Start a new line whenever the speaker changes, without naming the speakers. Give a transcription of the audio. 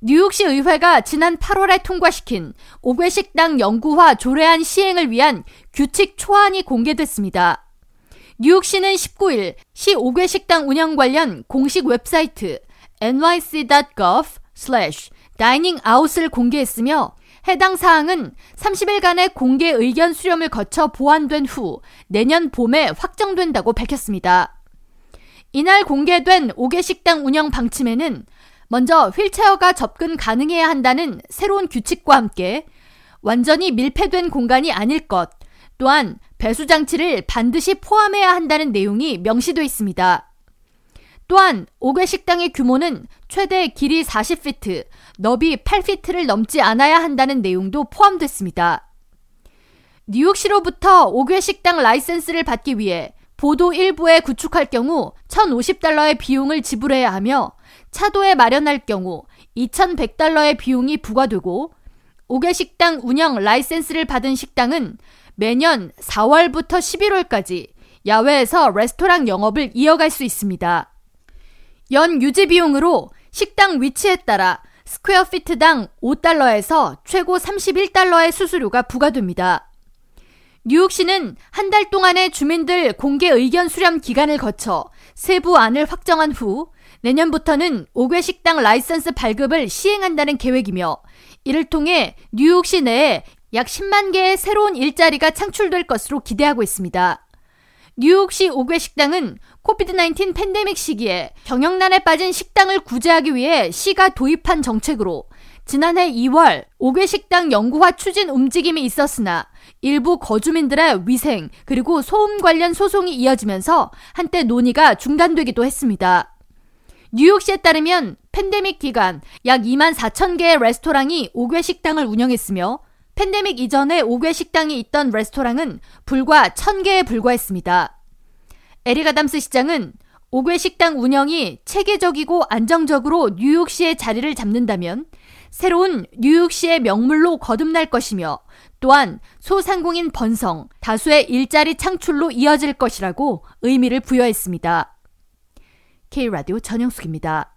뉴욕시 의회가 지난 8월에 통과시킨 5개 식당 연구와 조례안 시행을 위한 규칙 초안이 공개됐습니다. 뉴욕시는 19일 시 5개 식당 운영 관련 공식 웹사이트 nyc.gov dining out을 공개했으며 해당 사항은 30일간의 공개 의견 수렴을 거쳐 보완된 후 내년 봄에 확정된다고 밝혔습니다. 이날 공개된 5개 식당 운영 방침에는 먼저 휠체어가 접근 가능해야 한다는 새로운 규칙과 함께 완전히 밀폐된 공간이 아닐 것, 또한 배수 장치를 반드시 포함해야 한다는 내용이 명시되어 있습니다. 또한 5개 식당의 규모는 최대 길이 40피트, 너비 8피트를 넘지 않아야 한다는 내용도 포함됐습니다. 뉴욕시로부터 5개 식당 라이센스를 받기 위해 보도 일부에 구축할 경우 1,050달러의 비용을 지불해야 하며 차도에 마련할 경우 2,100달러의 비용이 부과되고 옥외 식당 운영 라이센스를 받은 식당은 매년 4월부터 11월까지 야외에서 레스토랑 영업을 이어갈 수 있습니다. 연 유지 비용으로 식당 위치에 따라 square feet당 5달러에서 최고 31달러의 수수료가 부과됩니다. 뉴욕시는 한 달 동안의 주민들 공개 의견 수렴 기간을 거쳐 세부 안을 확정한 후 내년부터는 5개 식당 라이선스 발급을 시행한다는 계획이며 이를 통해 뉴욕시 내에 약 10만 개의 새로운 일자리가 창출될 것으로 기대하고 있습니다. 뉴욕시 5개 식당은 코비드-19 팬데믹 시기에 경영난에 빠진 식당을 구제하기 위해 시가 도입한 정책으로 지난해 2월 5개 식당 연구화 추진 움직임이 있었으나 일부 거주민들의 위생 그리고 소음 관련 소송이 이어지면서 한때 논의가 중단되기도 했습니다. 뉴욕시에 따르면 팬데믹 기간 약 2만 4천 개의 레스토랑이 5개 식당을 운영했으며 팬데믹 이전에 5개 식당이 있던 레스토랑은 불과 1000개에 불과했습니다. 에릭 아담스 시장은 5개 식당 운영이 체계적이고 안정적으로 뉴욕시의 자리를 잡는다면 새로운 뉴욕시의 명물로 거듭날 것이며 또한 소상공인 번성, 다수의 일자리 창출로 이어질 것이라고 의미를 부여했습니다. K라디오 전영숙입니다.